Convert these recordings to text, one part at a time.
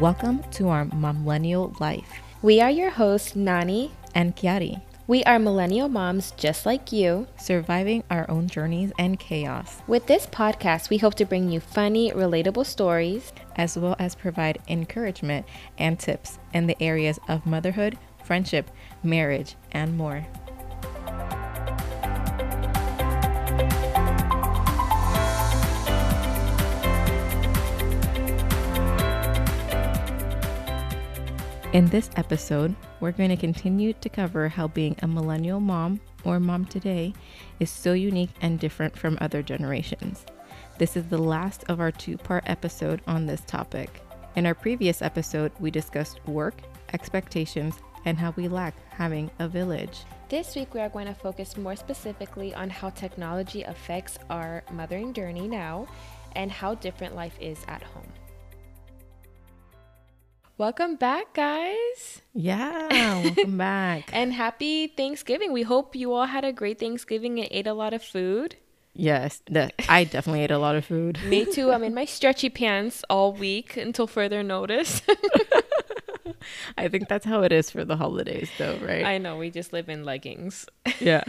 Welcome to our momlennial life. We are your hosts, Nani and Kiari. We are millennial moms just like you, surviving our own journeys and chaos. With this podcast, we hope to bring you funny, relatable stories, as well as provide encouragement and tips in the areas of motherhood, friendship, marriage, and more. In this episode, we're going to continue to cover how being a millennial mom or mom today is so unique and different from other generations. This is the last of our two part episode on this topic. In our previous episode, we discussed work, expectations, and how we lack having a village. This week, we are going to focus more specifically on how technology affects our mothering journey now and how different life is at home. Welcome back, guys. Yeah, welcome back. and happy Thanksgiving. We hope you all had a great Thanksgiving and ate a lot of food. Yes, the, I definitely ate a lot of food. Me too. I'm in my stretchy pants all week until further notice. I think that's how it is for the holidays, though, right? I know. We just live in leggings. Yeah.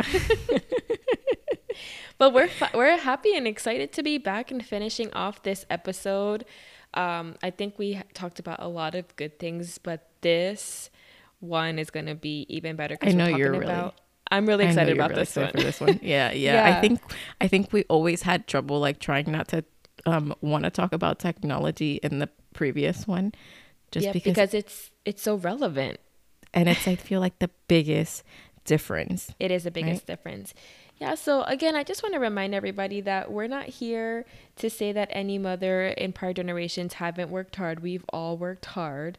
but we're we're happy and excited to be back and finishing off this episode. Um, I think we talked about a lot of good things, but this one is going to be even better. I know you're really. About, I'm really excited about really this one. For this one, yeah, yeah, yeah. I think I think we always had trouble like trying not to um, want to talk about technology in the previous one, just yeah, because, because it's it's so relevant, and it's I feel like the biggest difference. It is the biggest right? difference. Yeah, so again, I just want to remind everybody that we're not here to say that any mother in prior generations haven't worked hard. We've all worked hard.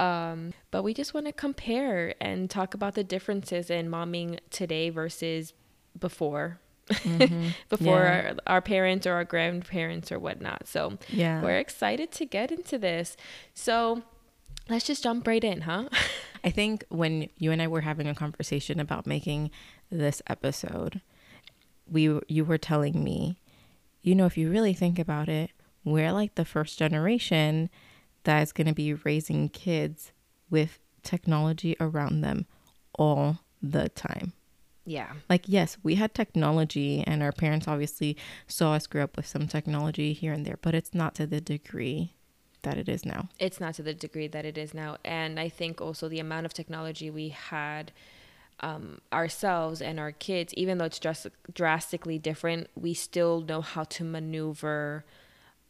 Um, but we just want to compare and talk about the differences in momming today versus before. Mm-hmm. before yeah. our, our, parents or our grandparents or whatnot. So yeah. we're excited to get into this. So let's just jump right in, huh? I think when you and I were having a conversation about making this episode, we you were telling me, you know, if you really think about it, we're like the first generation that is going to be raising kids with technology around them all the time. Yeah. Like, yes, we had technology, and our parents obviously saw us grow up with some technology here and there, but it's not to the degree that it is now. It's not to the degree that it is now. And I think also the amount of technology we had um, ourselves and our kids, even though it's just drastically different, we still know how to maneuver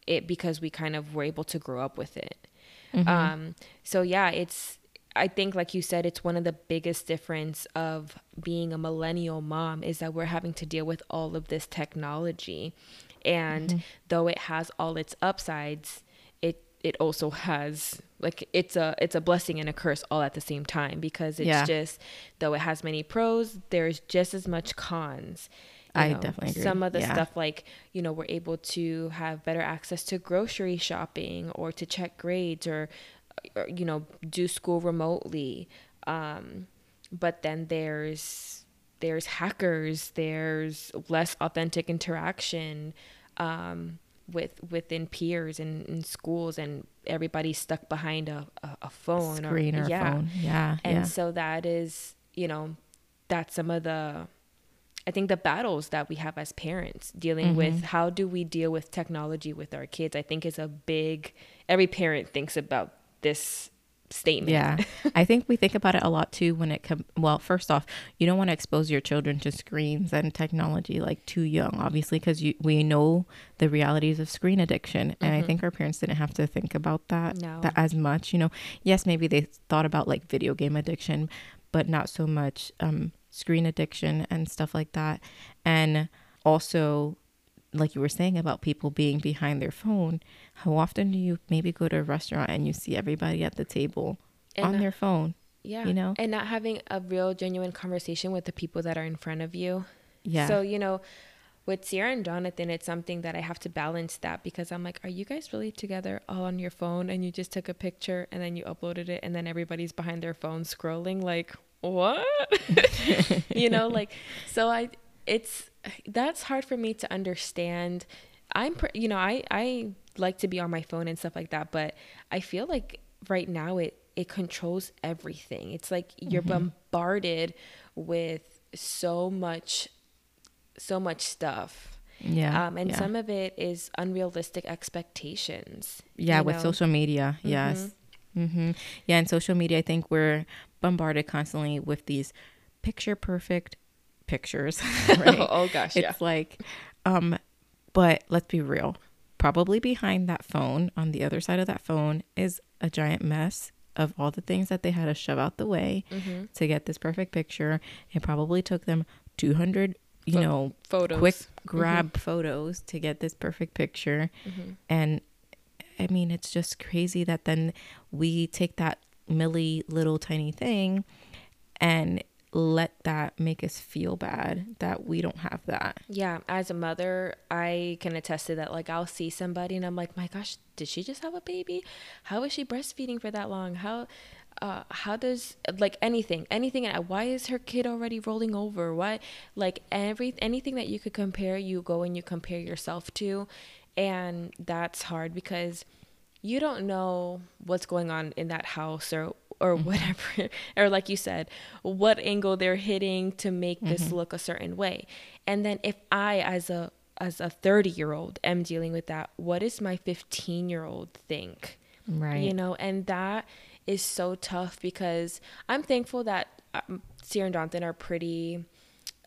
it because we kind of were able to grow up with it. Mm-hmm. Um, so yeah, it's I think like you said, it's one of the biggest difference of being a millennial mom is that we're having to deal with all of this technology. And mm-hmm. though it has all its upsides, it it also has like it's a it's a blessing and a curse all at the same time because it's yeah. just though it has many pros there's just as much cons you I know, definitely agree. Some of the yeah. stuff like, you know, we're able to have better access to grocery shopping or to check grades or, or you know, do school remotely. Um, but then there's there's hackers, there's less authentic interaction. Um, with within peers and in schools and everybody's stuck behind a, a, a phone screen or, or yeah. phone yeah and yeah. so that is you know that's some of the i think the battles that we have as parents dealing mm-hmm. with how do we deal with technology with our kids i think is a big every parent thinks about this statement. Yeah. I think we think about it a lot too when it comes. Well, first off, you don't want to expose your children to screens and technology like too young, obviously, because we know the realities of screen addiction. And mm-hmm. I think our parents didn't have to think about that, no. that as much. You know, yes, maybe they thought about like video game addiction, but not so much um, screen addiction and stuff like that. And also, like you were saying about people being behind their phone, how often do you maybe go to a restaurant and you see everybody at the table and on not, their phone? Yeah. You know? And not having a real genuine conversation with the people that are in front of you. Yeah. So, you know, with Sierra and Jonathan, it's something that I have to balance that because I'm like, are you guys really together all on your phone and you just took a picture and then you uploaded it and then everybody's behind their phone scrolling? Like, what? you know, like, so I, it's, that's hard for me to understand. I'm, you know, I, I like to be on my phone and stuff like that, but I feel like right now it it controls everything. It's like you're mm-hmm. bombarded with so much so much stuff. Yeah. Um, and yeah. some of it is unrealistic expectations. Yeah, with know? social media. Mm-hmm. Yes. Mm-hmm. Yeah, and social media, I think we're bombarded constantly with these picture perfect pictures. Right? oh gosh, it's yeah. like, um, but let's be real. Probably behind that phone, on the other side of that phone, is a giant mess of all the things that they had to shove out the way mm-hmm. to get this perfect picture. It probably took them 200 you Pho- know photos quick mm-hmm. grab mm-hmm. photos to get this perfect picture mm-hmm. and i mean it's just crazy that then we take that milly little tiny thing and let that make us feel bad that we don't have that. Yeah, as a mother, I can attest to that. Like, I'll see somebody and I'm like, my gosh, did she just have a baby? How is she breastfeeding for that long? How, uh, how does like anything, anything? Why is her kid already rolling over? What, like every anything that you could compare, you go and you compare yourself to, and that's hard because you don't know what's going on in that house or or mm-hmm. whatever or like you said what angle they're hitting to make mm-hmm. this look a certain way and then if i as a as a 30 year old am dealing with that what does my 15 year old think right you know and that is so tough because i'm thankful that um, sierra and jonathan are pretty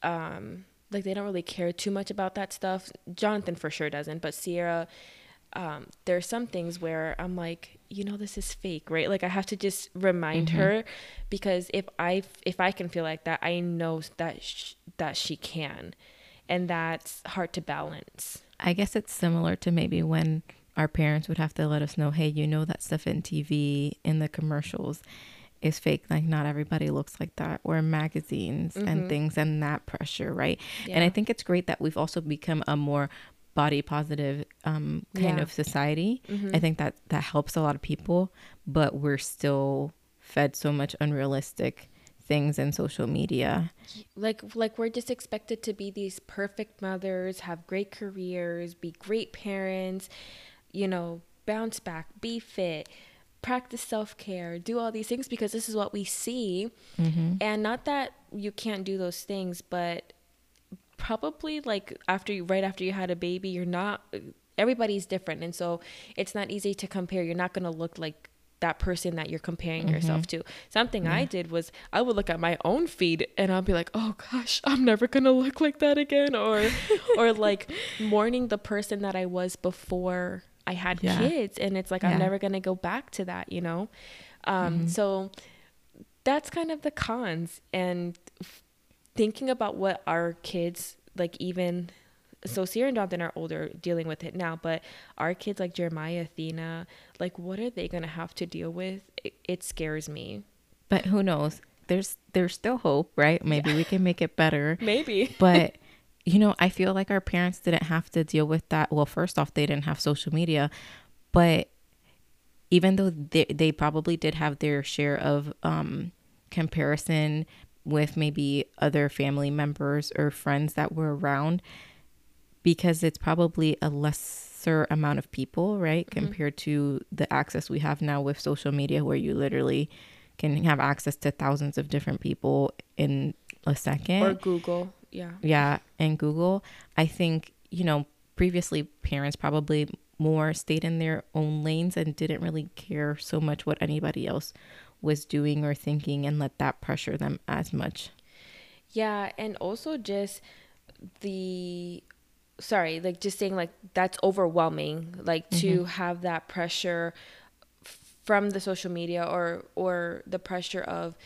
um like they don't really care too much about that stuff jonathan for sure doesn't but sierra um, there are some things where I'm like, you know, this is fake, right? Like I have to just remind mm-hmm. her because if I if I can feel like that, I know that sh- that she can, and that's hard to balance. I guess it's similar to maybe when our parents would have to let us know, hey, you know that stuff in TV in the commercials is fake. Like not everybody looks like that, or magazines mm-hmm. and things, and that pressure, right? Yeah. And I think it's great that we've also become a more body positive um, kind yeah. of society. Mm-hmm. I think that that helps a lot of people, but we're still fed so much unrealistic things in social media. Like like we're just expected to be these perfect mothers, have great careers, be great parents, you know, bounce back, be fit, practice self-care, do all these things because this is what we see. Mm-hmm. And not that you can't do those things, but probably like after you right after you had a baby you're not everybody's different and so it's not easy to compare you're not going to look like that person that you're comparing mm-hmm. yourself to something yeah. i did was i would look at my own feed and i'll be like oh gosh i'm never going to look like that again or or like mourning the person that i was before i had yeah. kids and it's like yeah. i'm never going to go back to that you know um mm-hmm. so that's kind of the cons and thinking about what our kids like even so Sierra and Jonathan are older dealing with it now, but our kids like Jeremiah, Athena, like what are they gonna have to deal with? It, it scares me. But who knows? There's there's still hope, right? Maybe yeah. we can make it better. Maybe. But you know, I feel like our parents didn't have to deal with that. Well, first off, they didn't have social media, but even though they they probably did have their share of um comparison with maybe other family members or friends that were around because it's probably a lesser amount of people, right? Mm-hmm. Compared to the access we have now with social media where you literally can have access to thousands of different people in a second. Or Google. Yeah. Yeah. And Google. I think, you know, previously parents probably more stayed in their own lanes and didn't really care so much what anybody else was doing or thinking and let that pressure them as much. Yeah, and also just the sorry, like just saying like that's overwhelming like mm-hmm. to have that pressure from the social media or or the pressure of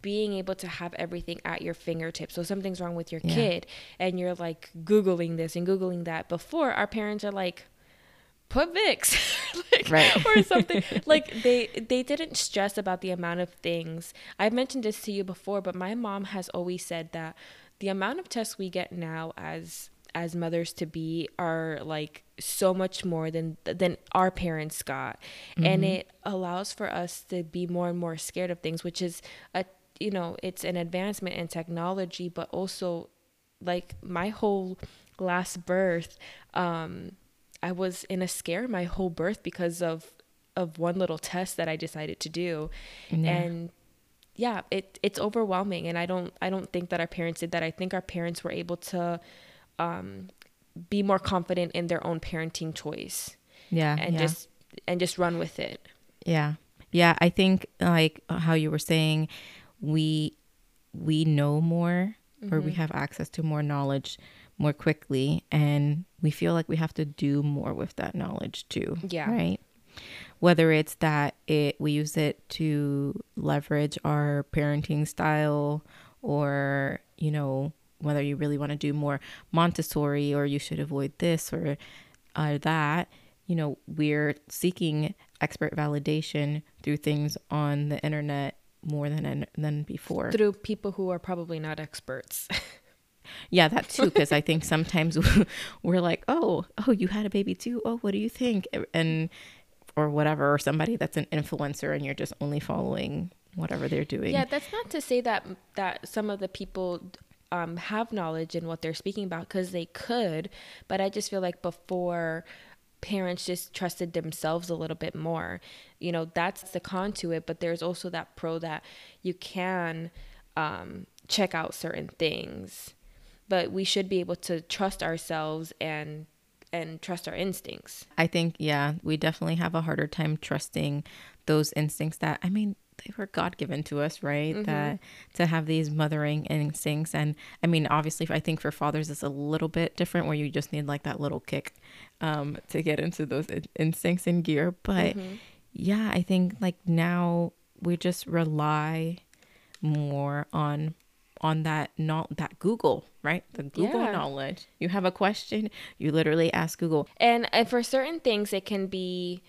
being able to have everything at your fingertips. So something's wrong with your yeah. kid and you're like googling this and googling that. Before our parents are like put Vicks, like, right, or something. like they they didn't stress about the amount of things. I've mentioned this to you before, but my mom has always said that the amount of tests we get now as as mothers to be are like so much more than than our parents got mm-hmm. and it allows for us to be more and more scared of things which is a you know it's an advancement in technology but also like my whole last birth um I was in a scare my whole birth because of of one little test that I decided to do. Yeah. And yeah, it it's overwhelming and I don't I don't think that our parents did that. I think our parents were able to um, be more confident in their own parenting choice. Yeah. And yeah. just and just run with it. Yeah. Yeah, I think like how you were saying we we know more mm-hmm. or we mm-hmm. have access to more knowledge more quickly and we feel like we have to do more with that knowledge too. Yeah. Right? Whether it's that it we use it to leverage our parenting style or, you know, whether you really want to do more Montessori or you should avoid this or uh, that, you know, we're seeking expert validation through things on the internet more than than before. Through people who are probably not experts. yeah, that too. Because I think sometimes we're like, oh, oh, you had a baby too. Oh, what do you think? And or whatever, or somebody that's an influencer, and you're just only following whatever they're doing. Yeah, that's not to say that that some of the people um, have knowledge in what they're speaking about because they could, but I just feel like before parents just trusted themselves a little bit more. You know, that's the con to it, but there's also that pro that you can um, check out certain things. But we should be able to trust ourselves and and trust our instincts. I think yeah, we definitely have a harder time trusting those instincts that I mean they were God given to us, right? Mm-hmm. That to have these mothering instincts, and I mean, obviously, I think for fathers it's a little bit different, where you just need like that little kick um, to get into those instincts in gear. But mm-hmm. yeah, I think like now we just rely more on on that not that Google, right? The Google yeah. knowledge. You have a question, you literally ask Google. And, and for certain things, it can be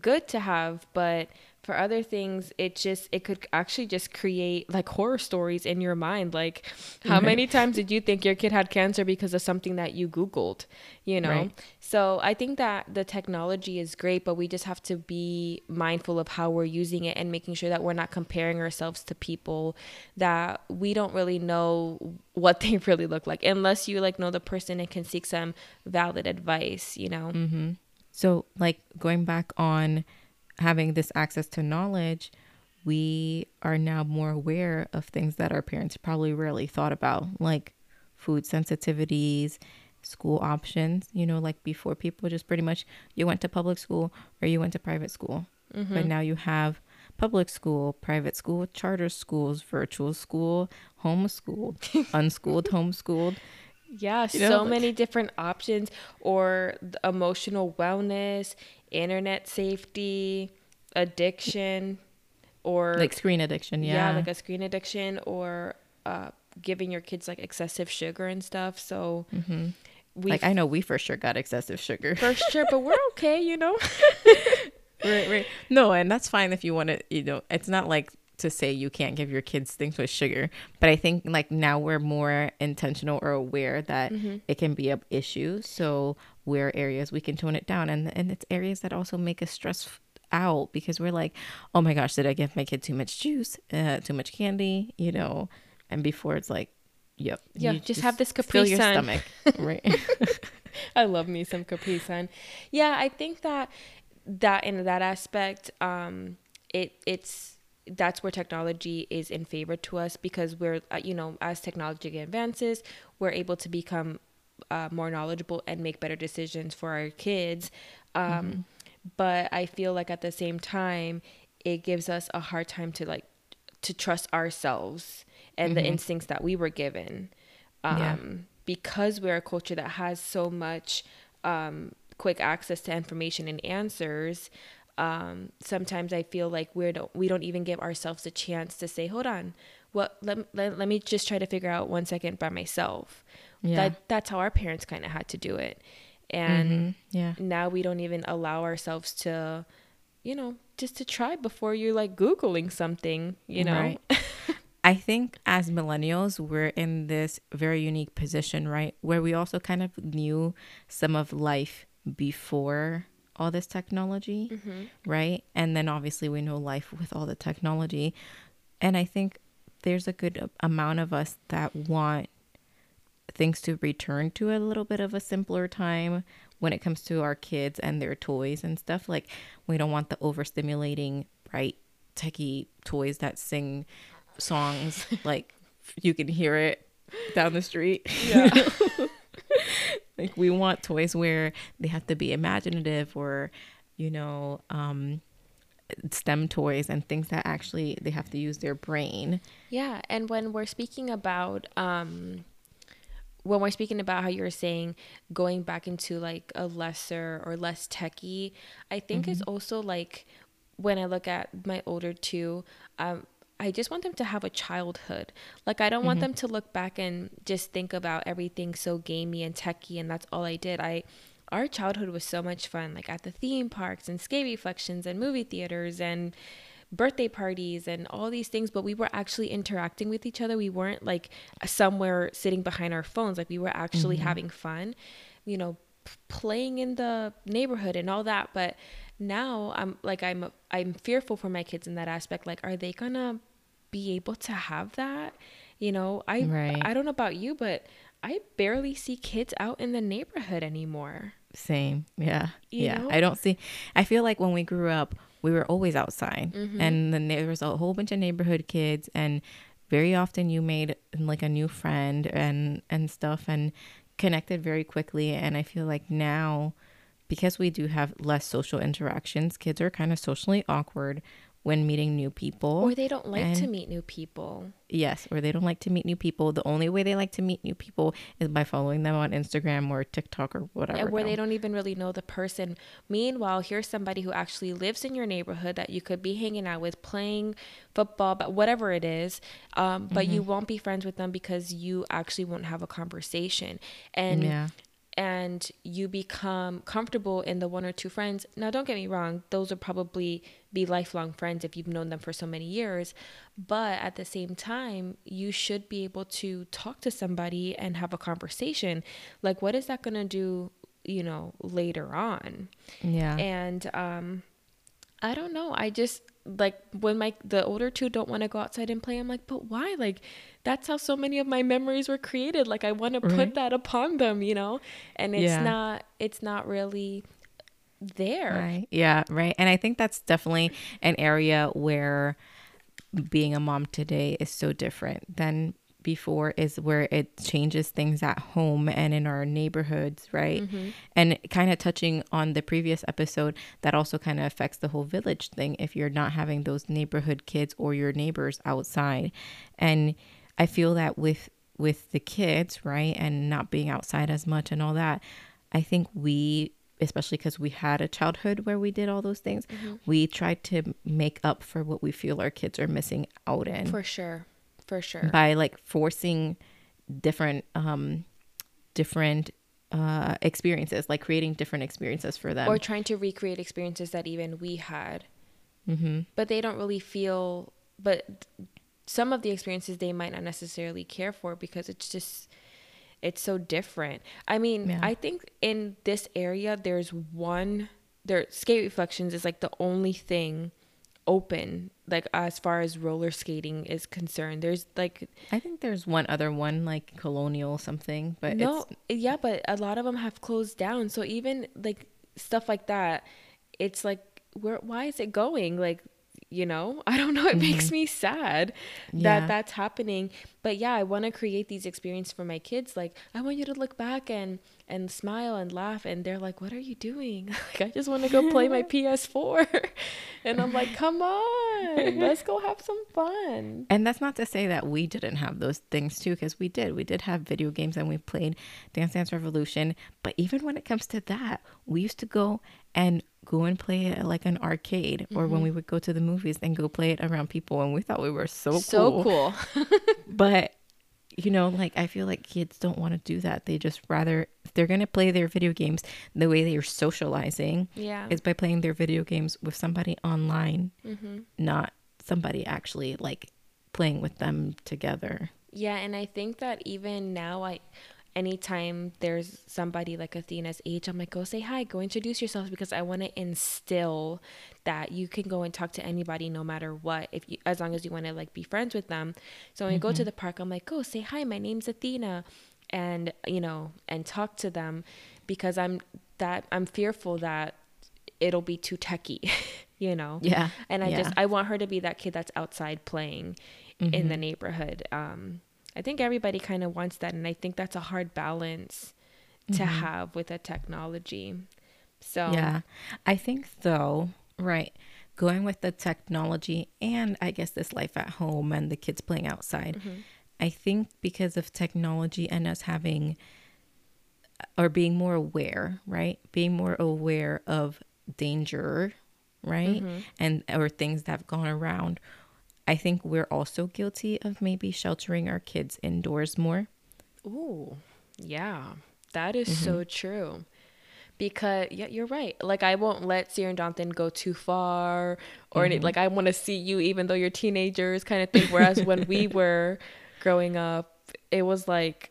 good to have, but for other things it just it could actually just create like horror stories in your mind like how many times did you think your kid had cancer because of something that you googled you know right. so i think that the technology is great but we just have to be mindful of how we're using it and making sure that we're not comparing ourselves to people that we don't really know what they really look like unless you like know the person and can seek some valid advice you know mm-hmm. so like going back on having this access to knowledge, we are now more aware of things that our parents probably rarely thought about, like food sensitivities, school options. You know, like before, people just pretty much you went to public school or you went to private school. Mm-hmm. But now you have public school, private school, charter schools, virtual school, homeschooled, unschooled, homeschooled. Yeah, you know, so like, many different options or emotional wellness, internet safety, addiction, or like screen addiction. Yeah, yeah like a screen addiction or uh, giving your kids like excessive sugar and stuff. So. Mm-hmm. Like I know we for sure got excessive sugar. For sure, but we're okay, you know. right, right. No, and that's fine if you want to. You know, it's not like to say you can't give your kids things with sugar but i think like now we're more intentional or aware that mm-hmm. it can be an issue. So where areas we can tone it down and and it's areas that also make us stress out because we're like oh my gosh did i give my kid too much juice uh, too much candy? You know? And before it's like yep yeah just, just, have this capri your stomach right? I love me some capri sun yeah i think that that in that aspect um it it's that's where technology is in favor to us because we're uh, you know as technology advances we're able to become uh, more knowledgeable and make better decisions for our kids um, mm-hmm. but i feel like at the same time it gives us a hard time to like to trust ourselves and mm-hmm. the instincts that we were given um, yeah. because we're a culture that has so much um, quick access to information and answers um, sometimes I feel like we don't we don't even give ourselves a chance to say, hold on, what let, let, let me just try to figure out one second by myself. Yeah. That that's how our parents kind of had to do it, and mm-hmm. yeah, now we don't even allow ourselves to, you know, just to try before you're like googling something, you know. Right. I think as millennials, we're in this very unique position, right? Where we also kind of knew some of life before all this technology, mm-hmm. right? And then obviously we know life with all the technology. And I think there's a good amount of us that want things to return to a little bit of a simpler time when it comes to our kids and their toys and stuff. Like we don't want the overstimulating, bright, techie toys that sing songs like you can hear it down the street. Yeah. like we want toys where they have to be imaginative or, you know, um, STEM toys and things that actually they have to use their brain. Yeah, and when we're speaking about um when we're speaking about how you're saying going back into like a lesser or less techy, I think mm-hmm. it's also like when I look at my older two, um, I just want them to have a childhood. Like I don't mm-hmm. want them to look back and just think about everything so gamey and techy and that's all I did. I our childhood was so much fun, like at the theme parks and skate reflections and movie theaters and birthday parties and all these things, but we were actually interacting with each other. We weren't like somewhere sitting behind our phones. Like we were actually mm-hmm. having fun, you know, p- playing in the neighborhood and all that. But now I'm like I'm I'm fearful for my kids in that aspect. Like, are they gonna be able to have that? You know, I right. I don't know about you, but I barely see kids out in the neighborhood anymore. Same. Yeah. You yeah. Know? I don't see I feel like when we grew up, we were always outside mm-hmm. and then there was a whole bunch of neighborhood kids and very often you made like a new friend and and stuff and connected very quickly and i feel like now because we do have less social interactions kids are kind of socially awkward when meeting new people. Or they don't like and, to meet new people. Yes, or they don't like to meet new people. The only way they like to meet new people is by following them on Instagram or TikTok or whatever. where they don't even really know the person. Meanwhile, here's somebody who actually lives in your neighborhood that you could be hanging out with, playing football, but whatever it is. Um, but mm-hmm. you won't be friends with them because you actually won't have a conversation. And yeah and you become comfortable in the one or two friends. Now, don't get me wrong, those will probably be lifelong friends if you've known them for so many years. But at the same time, you should be able to talk to somebody and have a conversation. Like, what is that going to do, you know, later on? Yeah. And, um, I don't know. I just like when my the older two don't want to go outside and play. I'm like, but why? Like, that's how so many of my memories were created. Like, I want to put that upon them, you know. And it's yeah. not. It's not really there. Right. Yeah. Right. And I think that's definitely an area where being a mom today is so different than before is where it changes things at home and in our neighborhoods, right? Mm-hmm. And kind of touching on the previous episode, that also kind of affects the whole village thing if you're not having those neighborhood kids or your neighbors outside. And I feel that with with the kids, right, and not being outside as much and all that, I think we especially because we had a childhood where we did all those things, mm-hmm. we tried to make up for what we feel our kids are missing out in. For sure for sure by like forcing different um different uh experiences like creating different experiences for them or trying to recreate experiences that even we had mm-hmm. but they don't really feel but some of the experiences they might not necessarily care for because it's just it's so different i mean yeah. i think in this area there's one there skate reflections is like the only thing open like as far as roller skating is concerned there's like i think there's one other one like colonial something but it's. no yeah but a lot of them have closed down so even like stuff like that it's like where why is it going like you know i don't know it mm-hmm. makes me sad that yeah. that's happening but yeah i want to create these experiences for my kids like i want you to look back and and smile and laugh and they're like what are you doing like i just want to go play my ps4 and i'm like come on let's go have some fun and that's not to say that we didn't have those things too because we did we did have video games and we played dance dance revolution but even when it comes to that we used to go and go and play it like an arcade mm-hmm. or when mm-hmm. we would go to the movies and go play it around people and we thought we were so, so cool. cool. but you know, like I feel like kids don't want to do that. They just rather if they're gonna play their video games, the way they are socializing yeah. is by playing their video games with somebody online, mm-hmm. not somebody actually like playing with them together. Yeah, and I think that even now I anytime there's somebody like Athena's age, I'm like, go say hi, go introduce yourself because I want to instill that you can go and talk to anybody no matter what, if you as long as you want to like be friends with them. So when mm-hmm. I go to mm-hmm. the park, I'm like, go say hi, my name's Athena. And you know and talk to them because i'm that i'm fearful that it'll be too techy you know Yeah. and i yeah. just i want her to be that kid that's outside playing in the mm-hmm. neighborhood um i think everybody kind of wants that and i think that's a hard balance to mm-hmm. have with a technology so Yeah. I think though, right, going with the technology and I guess this life at home and the kids playing outside, mm-hmm. I think because of technology and us having or being more aware, right? Being more aware of danger, right? Mm-hmm. And or things that have gone around. I think we're also guilty of maybe sheltering our kids indoors more. Ooh, yeah, that is so mm-hmm. true. Because yeah, you're right. Like I won't let Sierra and Jonathan go too far, or any, mm-hmm. like I want to see you even though you're teenagers, kind of thing. Whereas when we were growing up, it was like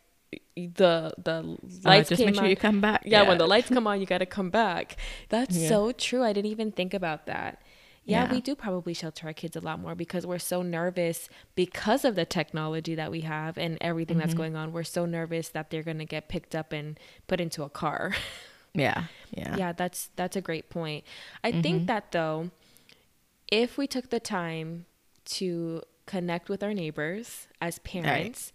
the the Uh, lights just came make sure on. you come back. yeah, when the lights come on, you got to come back. That's Yeah. so true. I didn't even think about that. Yeah, Yeah. we do probably shelter our kids a lot more because we're so nervous because of the technology that we have and everything that's Mm-hmm. going on. We're so nervous that they're going to get picked up and put into a car. Yeah. Yeah. yeah, that's that's a great point. I Mm-hmm. think that though, if we took the time to connect with our neighbors as parents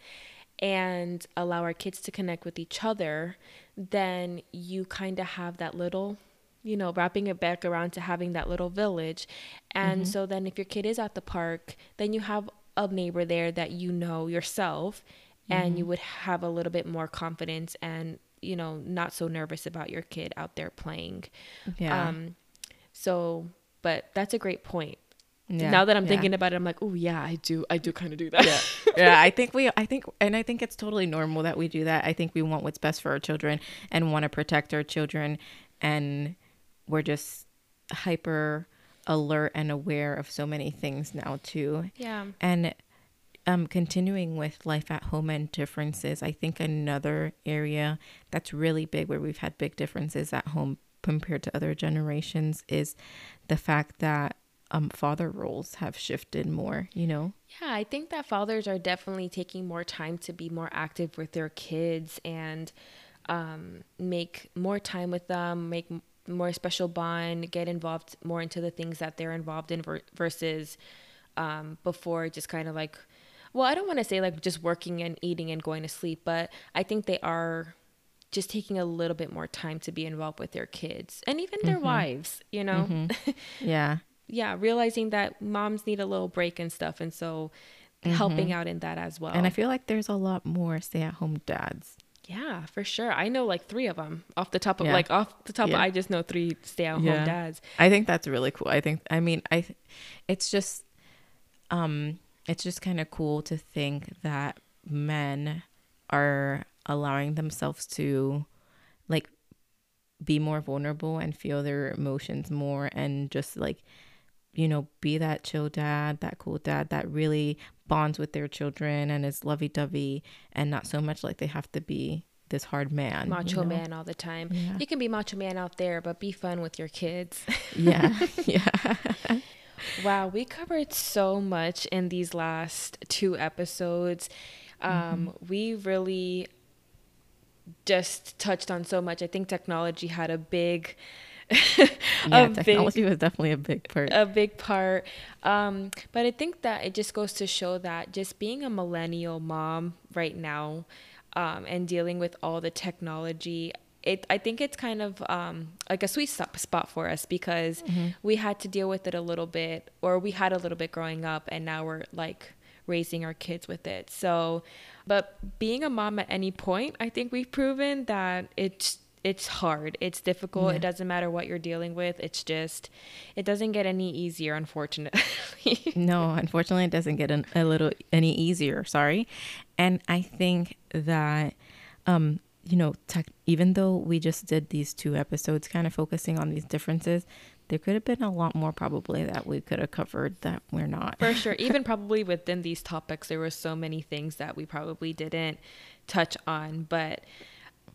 and allow our kids to connect with each other, then you kind of have that little, you know, wrapping it back around to having that little village. And Mm-hmm. so then if your kid is at the park, then you have a neighbor there that you know yourself and Mm-hmm. you would have a little bit more confidence and you know not so nervous about your kid out there playing Yeah. um so but that's a great point Yeah, now that i'm yeah. thinking about it i'm like oh yeah i do i do kind of do that. Yeah. Yeah i think we i think and i think it's totally normal that we do that. I think we want what's best for our children and want to protect our children and we're just hyper alert and aware of so many things now too. Yeah. And um continuing with life at home and differences i think another area that's really big where we've had big differences at home compared to other generations is the fact that um father roles have shifted more you know? Yeah, I think that fathers are definitely taking more time to be more active with their kids and um, make more time with them, make more special bond, get involved more into the things that they're involved in ver- versus um, before just kind of like, well, I don't want to say like just working and eating and going to sleep, but I think they are just taking a little bit more time to be involved with their kids and even their wives, you know? yeah yeah, realizing that moms need a little break and stuff, and so helping out in that as well. And I feel like there's a lot more stay at home dads. yeah, for sure. I know like three of them off the top of Yeah. like off the top. Yeah. I just know three stay at home Yeah. dads. I think that's really cool. I think I mean I it's just um it's just kind of cool to think that men are allowing themselves to like be more vulnerable and feel their emotions more and just like you know be that chill dad that cool dad that really bonds with their children and is lovey-dovey and not so much like they have to be this hard man you Macho know? man all the time. Yeah. You can be macho man out there, but be fun with your kids. yeah yeah wow, we covered so much in these last two episodes. Um, Mm-hmm. We really just touched on so much. I think technology had a big, yeah a big technology was definitely a big part a big part. Um, but I think that it just goes to show that just being a millennial mom right now um, and dealing with all the technology, it I think it's kind of um, like a sweet stop spot for us because we had to deal with it a little bit, or we had a little bit growing up, and now we're like raising our kids with it. So, but being a mom at any point, I think we've proven that it's it's hard. It's difficult. Yeah. It doesn't matter what you're dealing with. It's just it doesn't get any easier unfortunately. No, unfortunately, it doesn't get an, a little any easier. Sorry, and I think that, um, you know, tech, even though we just did these two episodes, kind of focusing on these differences, there could have been a lot more probably that we could have covered that we're not. For sure. Even probably within these topics there were so many things that we probably didn't touch on, but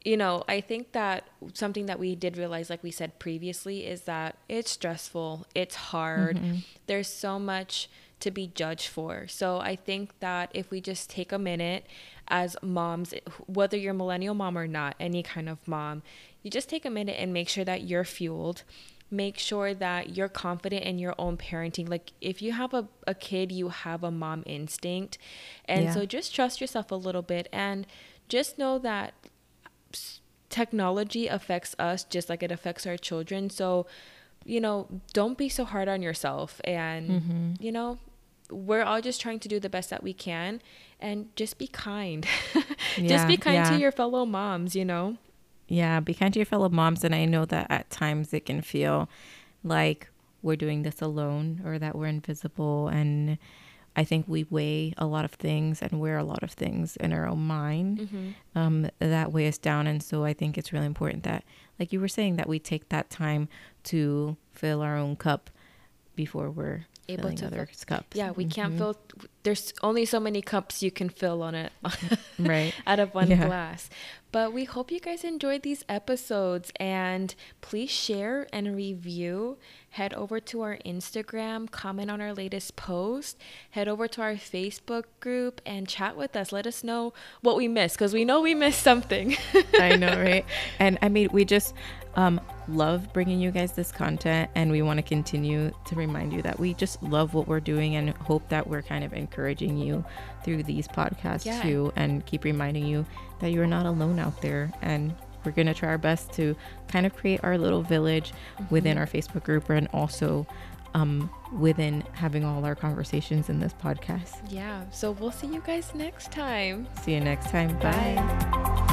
you know, I think that something that we did realize, like we said previously, is that it's stressful, it's hard. Mm-hmm. There's so much to be judged for. So I think that if we just take a minute as moms, whether you're millennial mom or not, any kind of mom, you just take a minute and make sure that you're fueled make sure that you're confident in your own parenting. Like if you have a, a kid, you have a mom instinct. And yeah. so just trust yourself a little bit and just know that technology affects us just like it affects our children. So, you know, don't be so hard on yourself. And, mm-hmm. you know, we're all just trying to do the best that we can and just be kind. yeah, just be kind yeah. to your fellow moms, you know? Yeah, be kind to your fellow moms. And I know that at times it can feel like we're doing this alone or that we're invisible. And I think we weigh a lot of things and wear a lot of things in our own mind mm-hmm. um, that weigh us down. And so I think it's really important that, like you were saying, that we take that time to fill our own cup before we're able to other fill. cups. Yeah, we mm-hmm. can't fill. There's only so many cups you can fill on it, right? out of one yeah. glass. But we hope you guys enjoyed these episodes and please share and review. Head over to our Instagram, comment on our latest post, head over to our Facebook group and chat with us. Let us know what we missed because we know we missed something. I know, right? And I mean, we just um, love bringing you guys this content and we want to continue to remind you that we just love what we're doing and hope that we're kind of encouraging you through these podcasts yeah. too and keep reminding you that you're not alone out there and we're going to try our best to kind of create our little village mm-hmm. within our Facebook group and also um, within having all our conversations in this podcast. Yeah. So we'll see you guys next time. See you next time. Bye. Bye.